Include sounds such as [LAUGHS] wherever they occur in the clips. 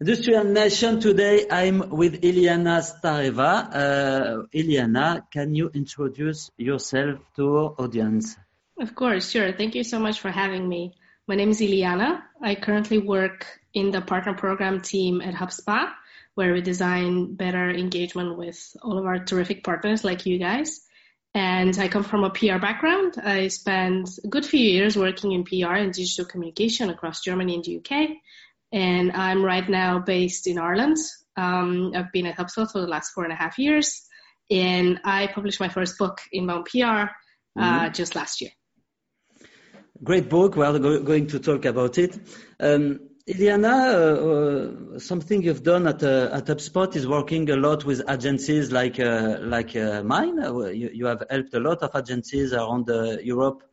Industrial Nation, today I'm with Iliana Stareva. Uh, Iliana, can you introduce yourself to our audience? Of course, sure. Thank you so much for having me. My name is Iliana. I currently work in the partner program team at HubSpot, where we design better engagement with all of our terrific partners like you guys. And I come from a PR background. I spent a good few years working in PR and digital communication across Germany and the UK and I'm right now based in Ireland. Um, I've been at HubSpot for the last four and a half years, and I published my first book, Inbound PR, uh, mm-hmm. just last year. Great book. We're go- going to talk about it. Um, Iliana, uh, uh, something you've done at, uh, at HubSpot is working a lot with agencies like uh, like uh, mine. You, you, have helped a lot of agencies around Europe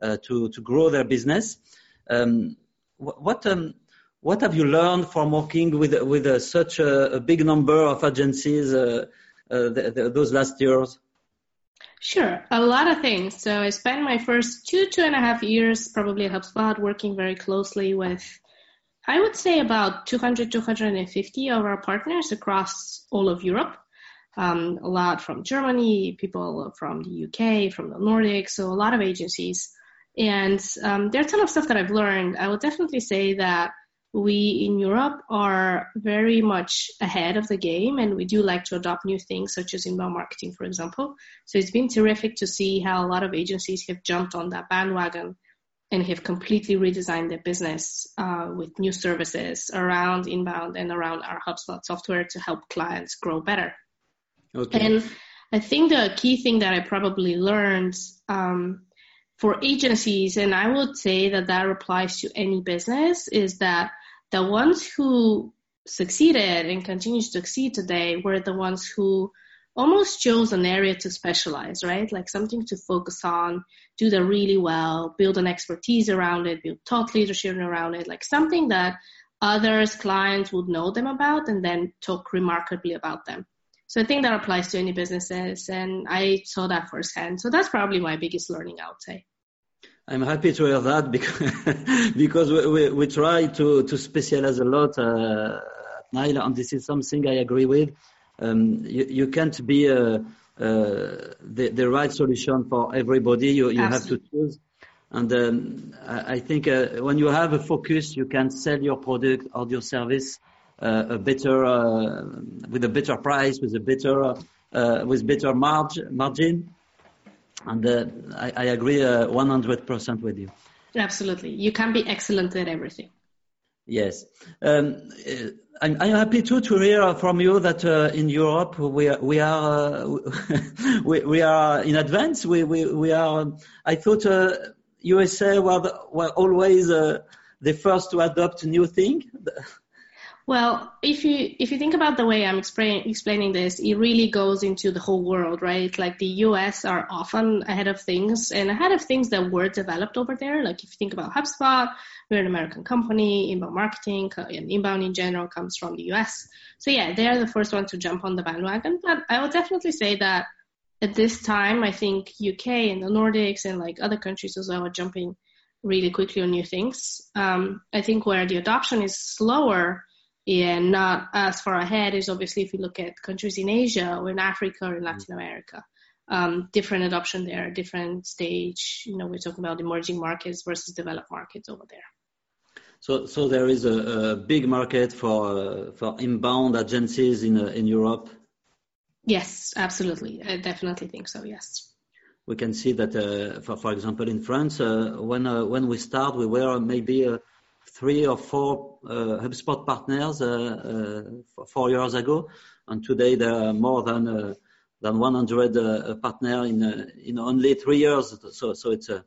to to grow their business. Um, what um, what have you learned from working with with uh, such a, a, big number of agencies uh, uh, those last years? Sure, a lot of things. So I spent my first two two and a half years probably at HubSpot working very closely with, I would say about 200 250 of our partners across all of Europe. Um, a lot from Germany, people from the UK, from the Nordics, so a lot of agencies. And um, there are a ton of stuff that I've learned. I would definitely say that we in Europe are very much ahead of the game and we do like to adopt new things such as inbound marketing, for example. So it's been terrific to see how a lot of agencies have jumped on that bandwagon and have completely redesigned their business uh, with new services around inbound and around our HubSpot software to help clients grow better. Okay. And I think the key thing that I probably learned um, for agencies, and I would say that that applies to any business, is that the ones who succeeded and continue to succeed today were the ones who almost chose an area to specialize, right? Like something to focus on, do that really well, build an expertise around it, build thought leadership around it, like something that others, clients would know them about and then talk remarkably about them. So I think that applies to any businesses and I saw that firsthand. So that's probably my biggest learning, I would say. I'm happy to hear that because [LAUGHS] because we, we, we try to, to specialize a lot uh, Nile, and this is something I agree with. Um, you, you can't be uh, uh, the, the right solution for everybody. You, you have to choose. And um, I, I think uh, when you have a focus, you can sell your product or your service uh, a better uh, with a better price, with a better with better margin margin and uh, I, I, agree uh, 100% with you. Absolutely. You can be excellent at everything. Yes. Um, uh, I'm, I'm, happy too to hear from you that uh, in Europe we are, we are, uh, [LAUGHS] we, we, are in advance. We, we, we are, I thought USA uh, were, the, were always the first to adopt new thing. [LAUGHS] Well, if you if you think about the way I'm explain, explaining this, it really goes into the whole world, right? Like the U.S. are often ahead of things and ahead of things that were developed over there. Like if you think about HubSpot, we're an American company. Inbound marketing and inbound in general comes from the U.S. So yeah, they're the first one to jump on the bandwagon. But I would definitely say that at this time, I think UK and the Nordics and like other countries as well are jumping really quickly on new things. Um, I think where the adoption is slower and not as far ahead is obviously if you look at countries in Asia or in Africa or in Latin mm-hmm. America. Um, different adoption there, different stage. You know, we're talking about emerging markets versus developed markets over there. So, so there is a, a big market for uh, for inbound agencies in uh, in Europe. Yes, absolutely. I definitely think so. Yes. We can see that, uh, for for example, in France, uh, when uh, when we start, we were maybe uh, three or four uh, HubSpot partners uh, uh, four years ago, and today there are more than than 100 partners in in only three years. So so it's a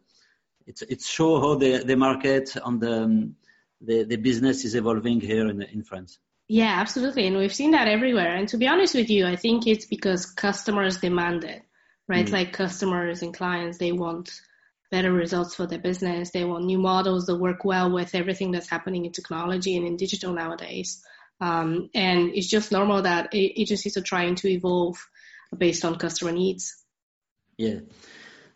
it's it's show how the the market and the um, the, the business is evolving here in in France. Yeah, absolutely. And we've seen that everywhere. And to be honest with you, I think it's because customers demand it, right? Mm. Like customers and clients, they want better results for their business. They want new models that work well with everything that's happening in technology and in digital nowadays. Um, and it's just normal that agencies are trying to evolve based on customer needs. Yeah.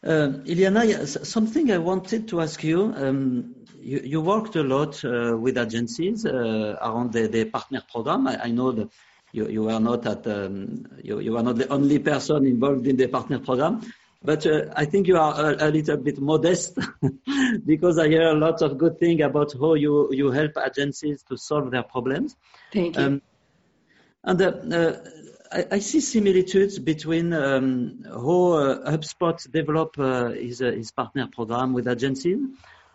Uh, Iliana, something I wanted to ask you. Um, you, you, worked a lot uh, with agencies uh, around the, the, partner program. I, I know that you, you not at um, you, you are not the only person involved in the partner program, but uh, I think you are a, a little bit modest [LAUGHS] because I hear a lot of good things about how you, you help agencies to solve their problems. Thank you. Um, and uh, uh, I, I, see similitudes between um, how uh, HubSpot develop uh, his, uh, his partner program with agencies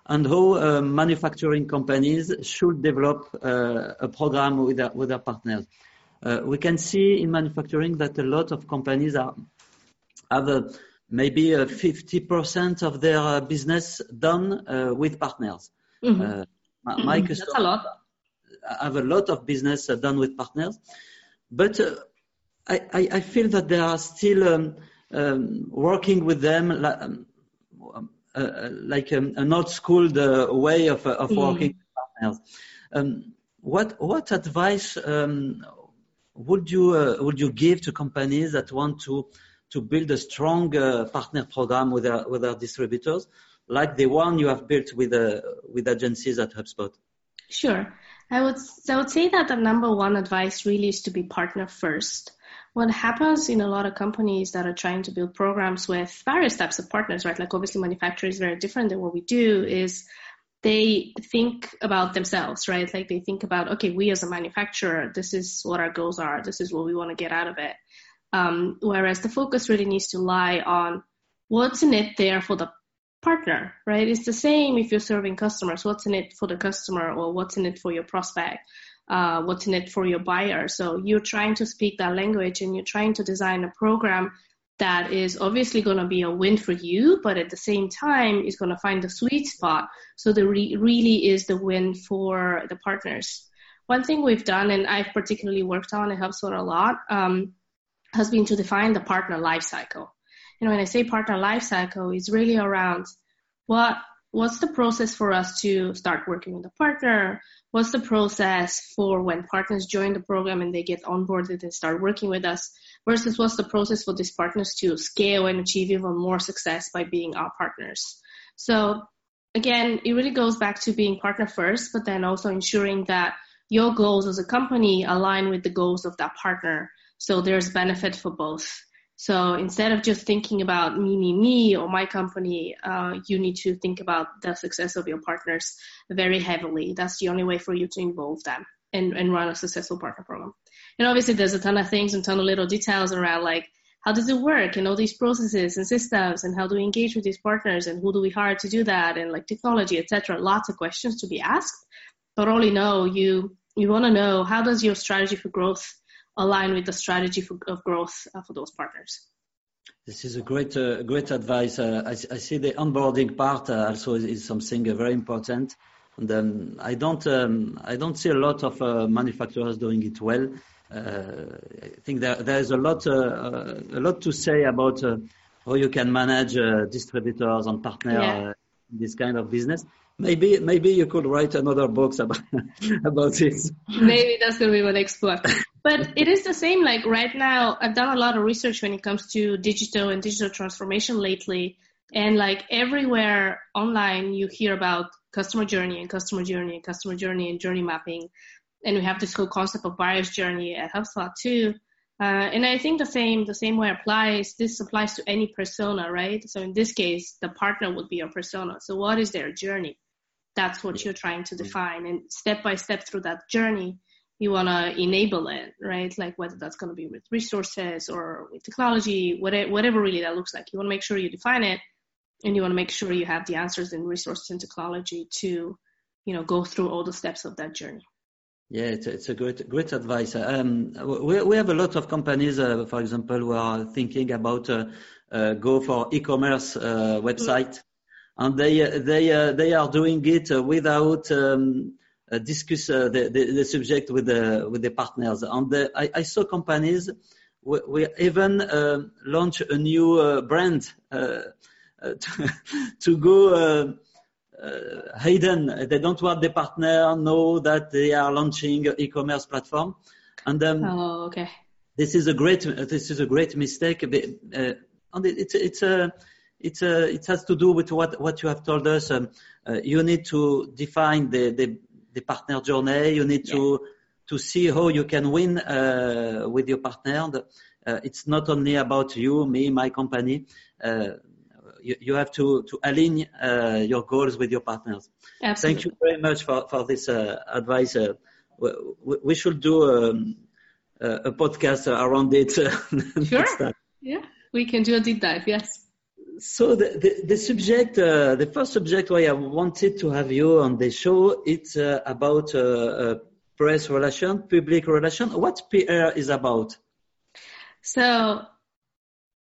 and how manufacturing companies should develop a program with their, with their partners. we can see in manufacturing that a lot of companies are, have a, maybe 50% of their business done with partners. Mm-hmm. my, my mm-hmm. That's a lot. have a lot of business done with partners. But uh, I, I, I, feel that they are still um, um, working with them like, um, uh, uh like um, an old school way of, of mm. working with partners. Um, what what advice um, would you uh, would you give to companies that want to to build a strong uh, partner program with our, with their distributors, like the one you have built with uh, with agencies at HubSpot? Sure. I would I would say that the number one advice really is to be partner first. What happens in a lot of companies that are trying to build programs with various types of partners, right? Like obviously manufacturing is very different than what we do is they think about themselves, right? Like they think about, okay, we as a manufacturer, this is what our goals are. This is what we want to get out of it. Um, whereas the focus really needs to lie on what's in it there for the partner, right? It's the same if you're serving customers. What's in it for the customer or what's in it for your prospect? Uh, what's in it for your buyer? So you're trying to speak that language and you're trying to design a program that is obviously going to be a win for you, but at the same time is going to find the sweet spot. So the re- really is the win for the partners. One thing we've done, and I've particularly worked on, it helps with a lot, um, has been to define the partner lifecycle you know, when I say partner lifecycle, it's really around what what's the process for us to start working with a partner? What's the process for when partners join the program and they get onboarded and start working with us? Versus what's the process for these partners to scale and achieve even more success by being our partners? So again, it really goes back to being partner first, but then also ensuring that your goals as a company align with the goals of that partner. So there's benefit for both. So instead of just thinking about me, me, me, or my company, uh, you need to think about the success of your partners very heavily. That's the only way for you to involve them and, and run a successful partner program. And obviously, there's a ton of things and ton of little details around like how does it work and all these processes and systems and how do we engage with these partners and who do we hire to do that and like technology, etc. Lots of questions to be asked, but only know you you want to know how does your strategy for growth align with the strategy for, of growth uh, for those partners. This is a great, uh, great advice. Uh, I, I, see the onboarding part uh, also is, is something uh, very important, and um, I don't, um, I don't see a lot of uh, manufacturers doing it well. I think there, there is a lot, a lot to say about how you can manage distributors and partners yeah. in this kind of business. Maybe, maybe you could write another book about [LAUGHS] about this. Maybe that's gonna be my next book. [LAUGHS] But it is the same. Like right now, I've done a lot of research when it comes to digital and digital transformation lately. And like everywhere online, you hear about customer journey and customer journey and customer journey and journey mapping. And we have this whole concept of buyer's journey at HubSpot too. Uh, and I think the same the same way applies. This applies to any persona, right? So in this case, the partner would be your persona. So what is their journey? that's what you're trying to define and step by step through that journey you want to enable it right like whether that's going to be with resources or with technology whatever, whatever really that looks like you want to make sure you define it and you want to make sure you have the answers in resources and technology to you know go through all the steps of that journey yeah, it's, it's a great great advice. Um, we we have a lot of companies, uh, for example, who are thinking about uh, uh, go for e-commerce uh, website. Mm-hmm and they they uh, they are doing it without um, discuss the, the, the subject with the with the partners. And I, I saw companies we, we even uh, launch a new uh, brand uh, to, [LAUGHS] to, go hidden. They don't want the partner know that they are launching an e-commerce platform. And um, oh, okay. This is a great this is a great mistake. and it, it's it's a it uh, it has to do with what what you have told us. Um, uh, you need to define the, the the partner journey. You need yeah. to to see how you can win uh, with your partner. Uh, it's not only about you, me, my company. Uh, you, you, have to to align uh, your goals with your partners. Absolutely. Thank you very much for for this advice. We, we, should do um, a podcast around it. [LAUGHS] sure. Yeah, we can do a deep dive. Yes so the, the, the subject, uh, the first subject why I wanted to have you on the show, it's uh, about uh, uh press relation, public relation. What PR is about? So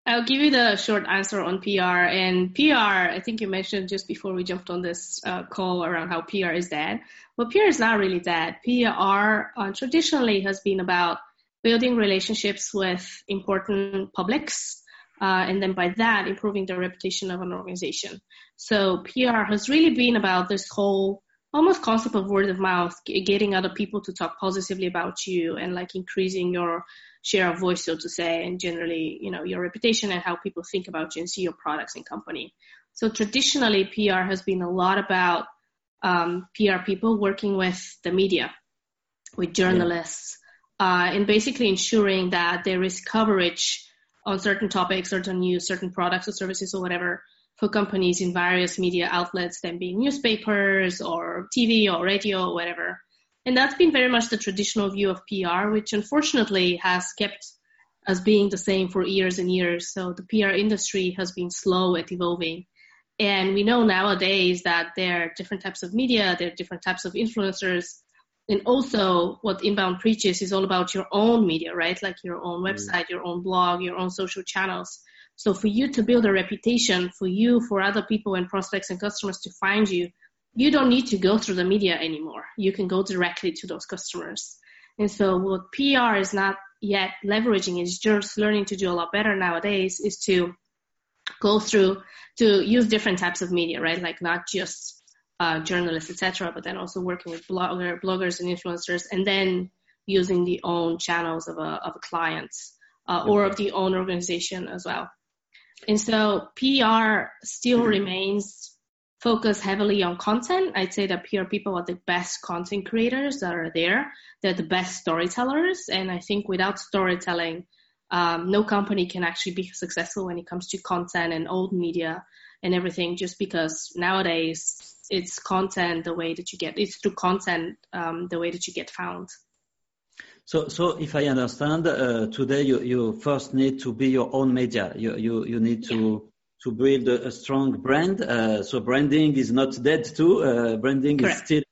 I'll give you the short answer on PR. And PR, I think you mentioned just before we jumped on this uh, call around how PR is dead. Well, PR is not really dead. PR uh, traditionally has been about building relationships with important publics uh, and then by that improving the reputation of an organization. So PR has really been about this whole almost concept of word of mouth, getting other people to talk positively about you and like increasing your share of voice, so to say, and generally, you know, your reputation and how people think about you and see your products and company. So traditionally, PR has been a lot about um, PR people working with the media, with journalists, yeah. uh, and basically ensuring that there is coverage on certain topics, certain news, certain products or services or whatever for companies in various media outlets, them being newspapers or TV or radio or whatever. And that's been very much the traditional view of PR, which unfortunately has kept as being the same for years and years. So the PR industry has been slow at evolving. And we know nowadays that there are different types of media, there are different types of influencers, and also what inbound preaches is all about your own media right? Like your own mm. website your own blog your own social channels. So for you to build a reputation for you for other people and prospects and customers to find you you don't need to go through the media anymore. You can go directly to those customers. And so what pr is not yet leveraging is just learning to do a lot better nowadays is to go through to use different types of media right? Like not just uh, journalists, etc., but then also working with blogger, bloggers and influencers, and then using the own channels of a of a client uh, or of the own organization as well. And so PR still mm-hmm. remains focused heavily on content. I'd say that PR people are the best content creators that are there. They're the best storytellers, and I think without storytelling, um, no company can actually be successful when it comes to content and old media and everything. Just because nowadays it's content the way that you get it's through content um, the way that you get found. So, so if I understand, uh, today you, you first need to be your own media. You you, you need to yeah. to build a, a strong brand. Uh, so branding is not dead too. Uh, branding Correct. is still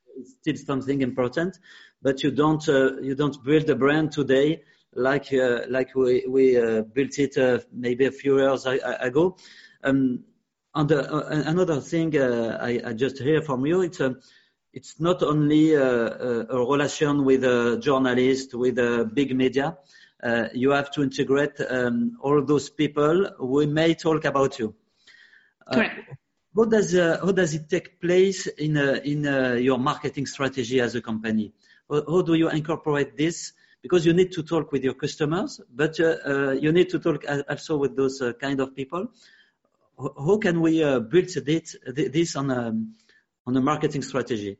still something important, but you don't uh, you don't build a brand today like uh, like we we uh, built it maybe a few years ago. Um, and uh, another thing uh, I, I, just hear from you, it's uh, it's not only a, a relation with a journalist, with a big media. Uh, you have to integrate um, all those people who may talk about you. Uh, Correct. How does uh, how does it take place in in your marketing strategy as a company? How, how, do you incorporate this? Because you need to talk with your customers, but you need to talk also with those kind of people how can we uh, build this, this on a, on a marketing strategy?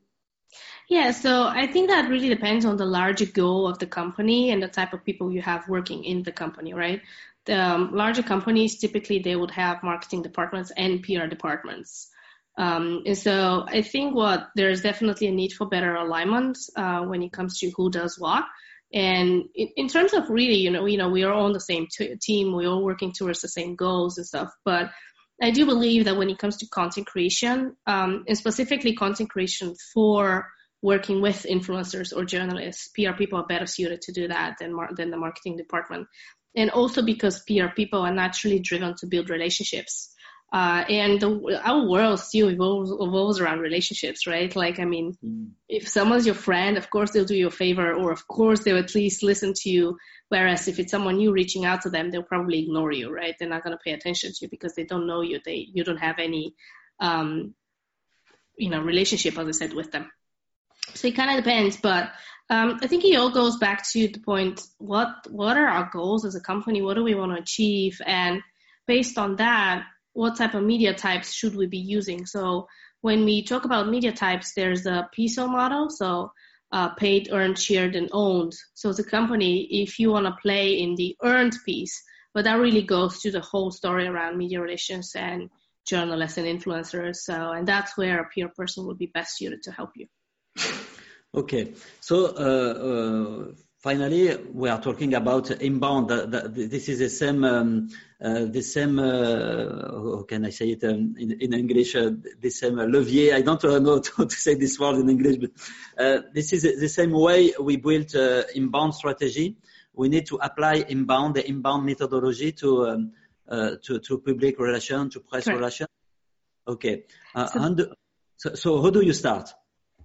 Yeah, so I think that really depends on the larger goal of the company and the type of people you have working in the company, right? The um, larger companies typically they would have marketing departments and PR departments. Um, and so I think what there's definitely a need for better alignment uh, when it comes to who does what. And in, in, terms of really, you know, you know, we are all on the same t- team, we're all working towards the same goals and stuff. But I do believe that when it comes to content creation, um, and specifically content creation for working with influencers or journalists, PR people are better suited to do that than mar- than the marketing department. And also because PR people are naturally driven to build relationships. Uh, and the, our world still evolves, evolves around relationships, right? Like, I mean, mm. if someone's your friend, of course they'll do you a favor, or of course they'll at least listen to you. Whereas if it's someone new reaching out to them, they'll probably ignore you, right? They're not going to pay attention to you because they don't know you. They, you don't have any, um, you know, relationship, as I said, with them. So it kind of depends, but um, I think it all goes back to the point: what what are our goals as a company? What do we want to achieve? And based on that, what type of media types should we be using. So when we talk about media types, there's a PESO model. So uh, paid, earned, shared, and owned. So a company, if you want to play in the earned piece, but that really goes to the whole story around media relations and journalists and influencers. So, and that's where a PR person would be best suited to help you. Okay, so uh, uh, finally, we are talking about inbound. this is the same, um, uh, the same. Uh, how can I say it um, in, in, English? Uh, the same levier. I don't know [LAUGHS] how to say this word in English, but this is the same way we built inbound strategy. We need to apply inbound, the inbound methodology to um, to, to public relation, to press Correct. relation. Okay, so, and so, so how do you start?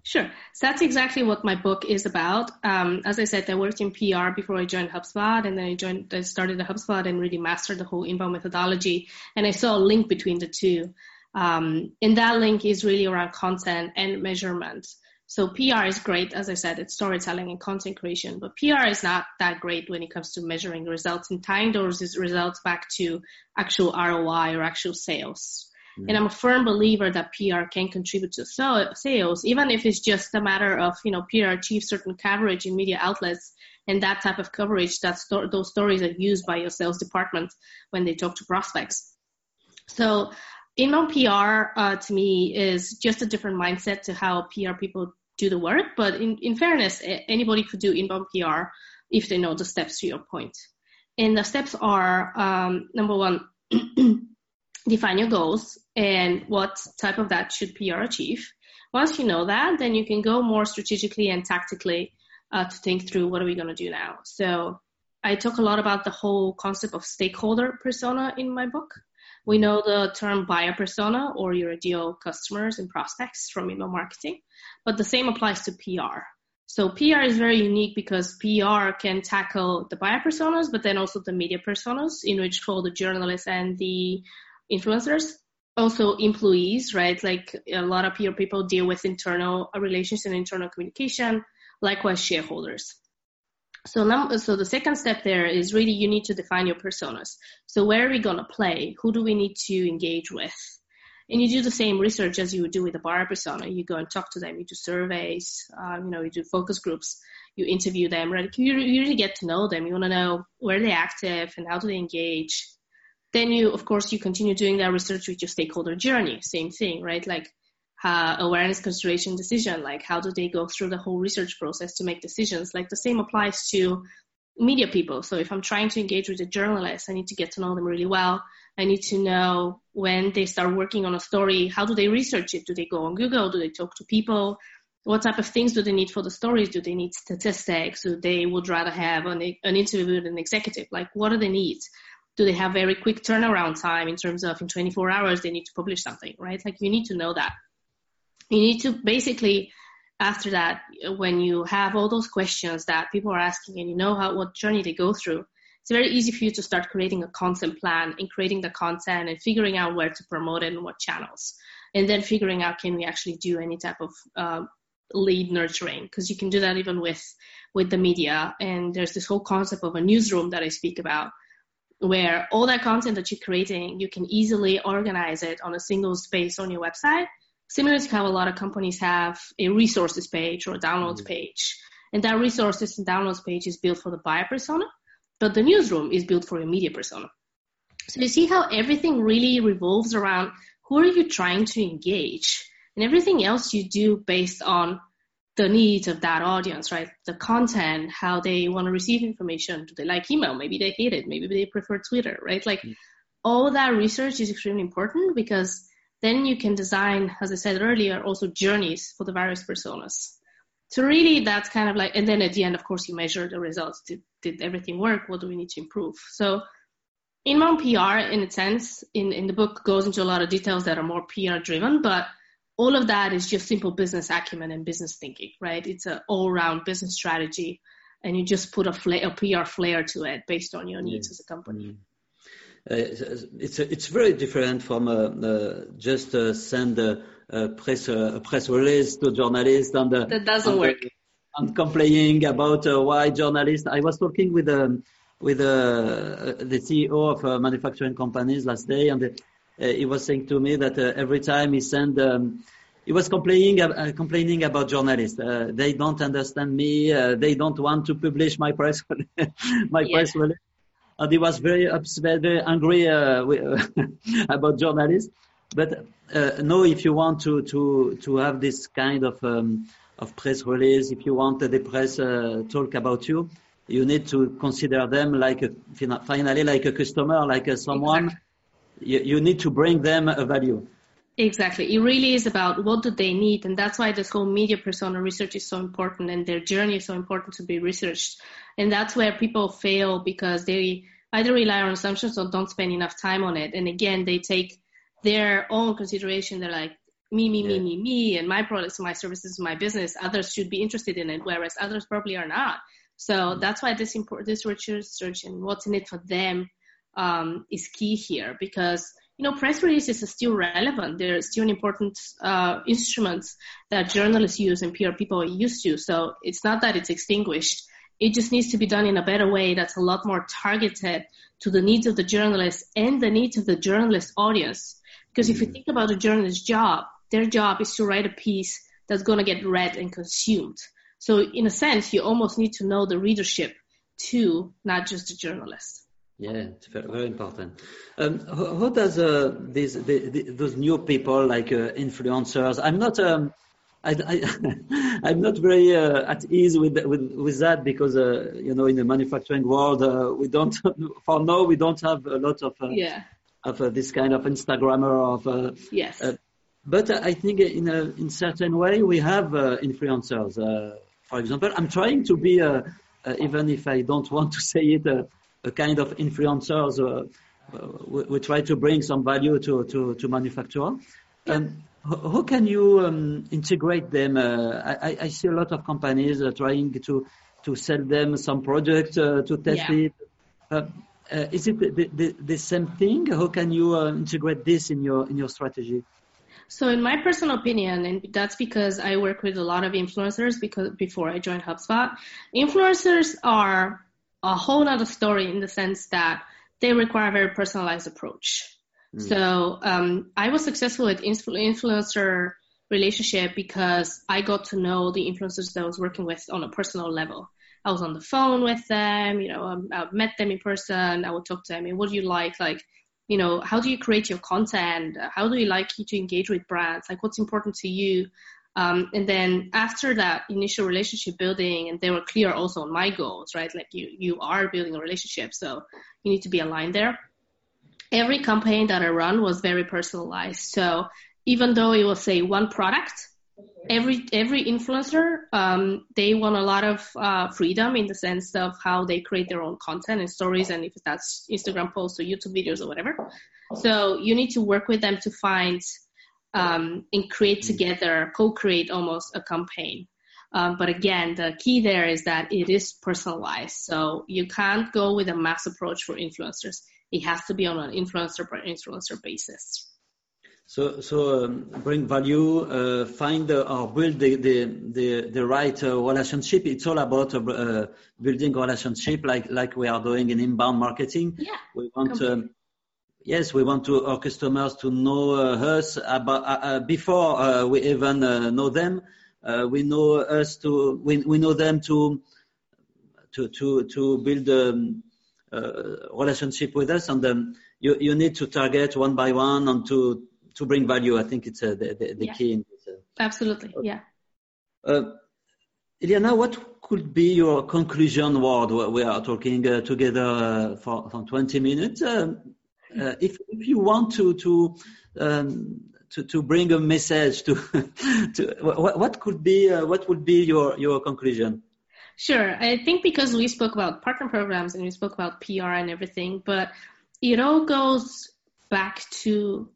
Sure. So that's exactly what my book is about. Um, as I said, I worked in PR before I joined HubSpot, and then I joined, I started the HubSpot and really mastered the whole inbound methodology. And I saw a link between the two. Um, and that link is really around content and measurement. So PR is great, as I said, it's storytelling and content creation, but PR is not that great when it comes to measuring results and tying those results back to actual ROI or actual sales. And I'm a firm believer that PR can contribute to sales, even if it's just a matter of, you know, PR achieves certain coverage in media outlets and that type of coverage, that sto- those stories are used by your sales department when they talk to prospects. So inbound PR uh, to me is just a different mindset to how PR people do the work. But in, in fairness, anybody could do inbound PR if they know the steps to your point. And the steps are um, number one, [CLEARS THROAT] define your goals and what type of that should PR achieve. Once you know that, then you can go more strategically and tactically uh, to think through what are we going to do now. So I talk a lot about the whole concept of stakeholder persona in my book. We know the term buyer persona or your ideal customers and prospects from email marketing, but the same applies to PR. So PR is very unique because PR can tackle the buyer personas, but then also the media personas, in which fall the journalists and the influencers also employees, right? Like a lot of your people deal with internal relations and internal communication, likewise shareholders. So, num- so the second step there is really you need to define your personas. So where are we going to play? Who do we need to engage with? And you do the same research as you would do with a buyer persona. You go and talk to them. You do surveys. Um, you know, you do focus groups. You interview them. Right? You, you really get to know them. You want to know where they're active and how do they engage then you, of course, you continue doing that research with your stakeholder journey. Same thing, right? Like uh, awareness, consideration, decision. Like how do they go through the whole research process to make decisions? Like the same applies to media people. So if I'm trying to engage with a journalist, I need to get to know them really well. I need to know when they start working on a story, how do they research it? Do they go on Google? Do they talk to people? What type of things do they need for the stories? Do they need statistics? Do they would rather have an, an interview with an executive? Like what are the needs? Do they have very quick turnaround time in terms of in 24 hours they need to publish something, right? Like you need to know that. You need to basically after that, when you have all those questions that people are asking and you know how what journey they go through, it's very easy for you to start creating a content plan and creating the content and figuring out where to promote it and what channels, and then figuring out can we actually do any type of uh, lead nurturing because you can do that even with with the media. And there's this whole concept of a newsroom that I speak about where all that content that you're creating, you can easily organize it on a single space on your website, similar to how a lot of companies have a resources page or a downloads mm-hmm. page. And that resources and downloads page is built for the buyer persona, but the newsroom is built for your media persona. So you see how everything really revolves around who are you trying to engage? And everything else you do based on the needs of that audience, right? The content, how they want to receive information. Do they like email? Maybe they hate it. Maybe they prefer Twitter, right? Like mm. all that research is extremely important because then you can design, as I said earlier, also journeys for the various personas. So really that's kind of like, and then at the end, of course, you measure the results. Did, did everything work? What do we need to improve? So inbound PR in a sense in, in the book goes into a lot of details that are more PR driven, but all of that is just simple business acumen and business thinking, right? It's an all-round business strategy, and you just put a, flair, a PR flair to it based on your needs as a company. Uh, it's it's very different from uh, uh, just uh, send a, a press a press release to journalists and uh, that doesn't and, work. And complaining about uh, why journalists. I was talking with um, with the CEO of manufacturing companies last day, and he was saying to me that every time he sent. Um, he was complaining uh, complaining about journalists. Uh, they don't understand me. Uh, they don't want to publish my press [LAUGHS] my yeah. press release. And he was very upset, very angry [LAUGHS] about journalists. But no, if you want to to to have this kind of um, of press release, if you want the press talk about you, you need to consider them like a, finally like a customer, like a someone. Exactly. You, you need to bring them a value. Exactly. It really is about what do they need. And that's why this whole media persona research is so important and their journey is so important to be researched. And that's where people fail because they either rely on assumptions or don't spend enough time on it. And again, they take their own consideration. They're like, me, me, yeah. me, me, me, and my products, my services, my business. Others should be interested in it, whereas others probably are not. So mm-hmm. that's why this import, this research and what's in it for them um, is key here because you know, press releases are still relevant. They're still an important uh, instruments that journalists use and PR people are used to. So it's not that it's extinguished. It just needs to be done in a better way that's a lot more targeted to the needs of the journalist and the needs of the journalist audience. Because if you think about a journalist's job, their job is to write a piece that's going to get read and consumed. So in a sense, you almost need to know the readership too, not just the journalist. Yeah, it's very, important. Um, how, how, does uh, these the, the, those new people like uh, influencers? I'm not um, I, I, [LAUGHS] am not very uh, at ease with, with with that because uh, you know in the manufacturing world uh, we don't [LAUGHS] for now we don't have a lot of uh, yeah. of this kind of Instagrammer of yes. but I think in a in certain way we have influencers. for example, I'm trying to be even if I don't want to say it a kind of influencers. Uh, we, we, try to bring some value to to, to manufacturer. Um, how can you um, integrate them? Uh, I, I, see a lot of companies uh, trying to to sell them some product uh, to test yeah. it. Uh, uh, is it the, the, the, same thing? How can you integrate this in your in your strategy? So, in my personal opinion, and that's because I work with a lot of influencers because before I joined HubSpot, influencers are a whole other story in the sense that they require a very personalized approach. Mm. So um, I was successful with influencer relationship because I got to know the influencers that I was working with on a personal level. I was on the phone with them, you know, um, I met them in person. I would talk to them. And what do you like? Like, you know, how do you create your content? How do you like to engage with brands? Like, what's important to you? Um, and then after that initial relationship building, and they were clear also on my goals, right? Like you, you are building a relationship, so you need to be aligned there. Every campaign that I run was very personalized. So even though it was say one product, every every influencer um, they want a lot of uh, freedom in the sense of how they create their own content and stories, and if that's Instagram posts or YouTube videos or whatever. So you need to work with them to find um, and create together, co-create almost a campaign. Um, but again, the key there is that it is personalized. So you can't go with a mass approach for influencers. It has to be on an influencer per influencer basis. So, so um, bring value, uh, find uh, or build the the the, the right uh, relationship. It's all about uh, uh, building relationship, like like we are doing in inbound marketing. Yeah, we want um, Yes, we want to, our customers to know uh, us about, uh, uh, before uh, we even uh, know them. Uh, we know us to we, we know them to to to to build a um, relationship with us, and um, you you need to target one by one and to to bring value. I think it's the the, the yeah. key. In this, Absolutely, yeah. Iliana, what could be your conclusion word? We are talking uh, together uh, for, for 20 minutes. Um, uh, if if you want to to um, to, to bring a message to, [LAUGHS] to what, what could be uh, what would be your your conclusion? Sure, I think because we spoke about partner programs and we spoke about PR and everything, but it all goes back to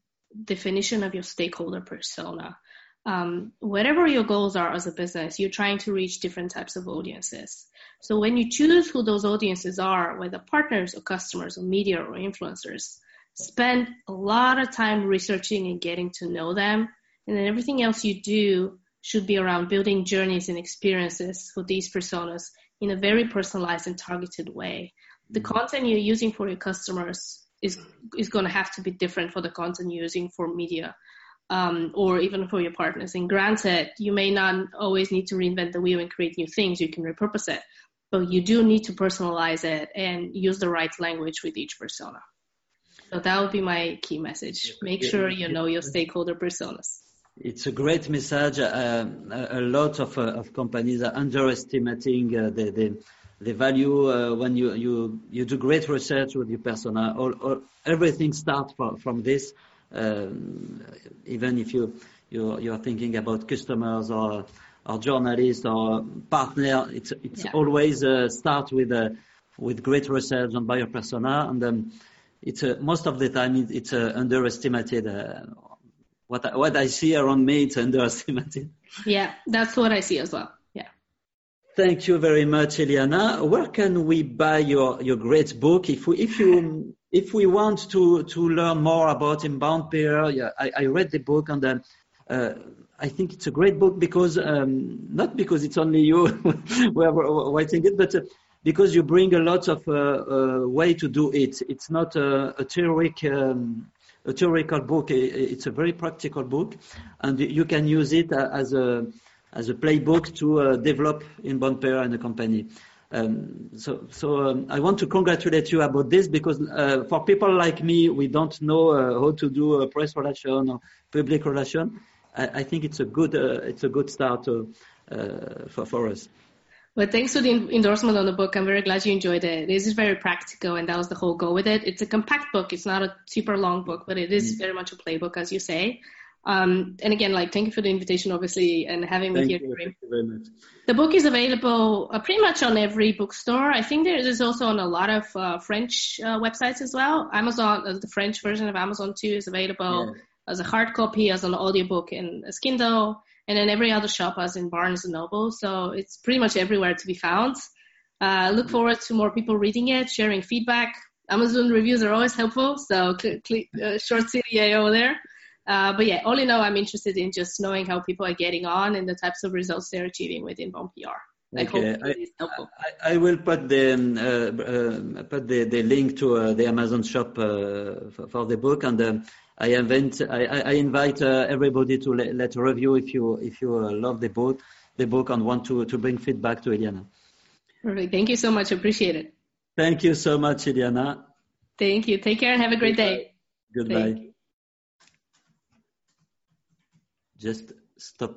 definition of your stakeholder persona. Um, whatever your goals are as a business, you're trying to reach different types of audiences. So when you choose who those audiences are, whether partners or customers or media or influencers, spend a lot of time researching and getting to know them. And then everything else you do should be around building journeys and experiences for these personas in a very personalized and targeted way. The mm-hmm. content you're using for your customers is is going to have to be different for the content you're using for media. Um, or even for your partners. And granted, you may not always need to reinvent the wheel and create new things. You can repurpose it, but you do need to personalize it and use the right language with each persona. So that would be my key message. Make sure you know your stakeholder personas. It's a great message. Uh, a lot of, uh, of companies are underestimating uh, the, the, the value uh, when you, you, you do great research with your persona. All, all, everything starts from, from this. Um, even if you, you, you're thinking about customers or, or journalists or partner, it's, it's yeah. always uh, start with, uh, with great research on buyer persona. And um, it's most of the time it, it's underestimated what I, what I see around me, it's [LAUGHS] underestimated. Yeah, that's what I see as well. Yeah. Thank you very much, Eliana. Where can we buy your, your great book? If we, if you, if we want to, to learn more about Inbound PR, yeah, I, I read the book and then, uh, I think it's a great book because, um, not because it's only you [LAUGHS] who are writing it, but uh, because you bring a lot of uh, uh, way to do it. It's not a, a theoretic um, a theoretical book. It's a very practical book, and you can use it uh, as a as a playbook to uh, develop inbound PR in a company. Um, so, so um, I want to congratulate you about this because uh, for people like me, we don't know uh, how to do a press relation or public relation. I, I think it's a good uh, it's a good start to, uh, for for us. Well, thanks for the endorsement on the book. I'm very glad you enjoyed it. It is very practical, and that was the whole goal with it. It's a compact book. It's not a super long book, but it is mm. very much a playbook, as you say. Um, and again, like, thank you for the invitation, obviously, and having me here. You, thank you very much. The book is available uh, pretty much on every bookstore. I think there is also on a lot of uh, French uh, websites as well. Amazon, uh, the French version of Amazon too, is available yeah. as a hard copy, as an audiobook, and a Kindle and then every other shop as in Barnes and Noble. So it's pretty much everywhere to be found. Uh, look forward to more people reading it, sharing feedback. Amazon reviews are always helpful, so click, click uh, short CTA over there. Uh, but yeah, all in all, I'm interested in just knowing how people are getting on and the types of results they're achieving within inbound PR. I okay. I, I, I, will put the um, uh, uh, put the, the link to uh, the Amazon shop uh, for, for, the book, and um, I invite I, I invite uh, everybody to let, let, a review if you if you uh, love the book the book and want to to bring feedback to Eliana. Perfect. Thank you so much. Appreciate it. Thank you so much, Eliana. Thank you. Take care and have a great Goodbye. day. Goodbye. Just stop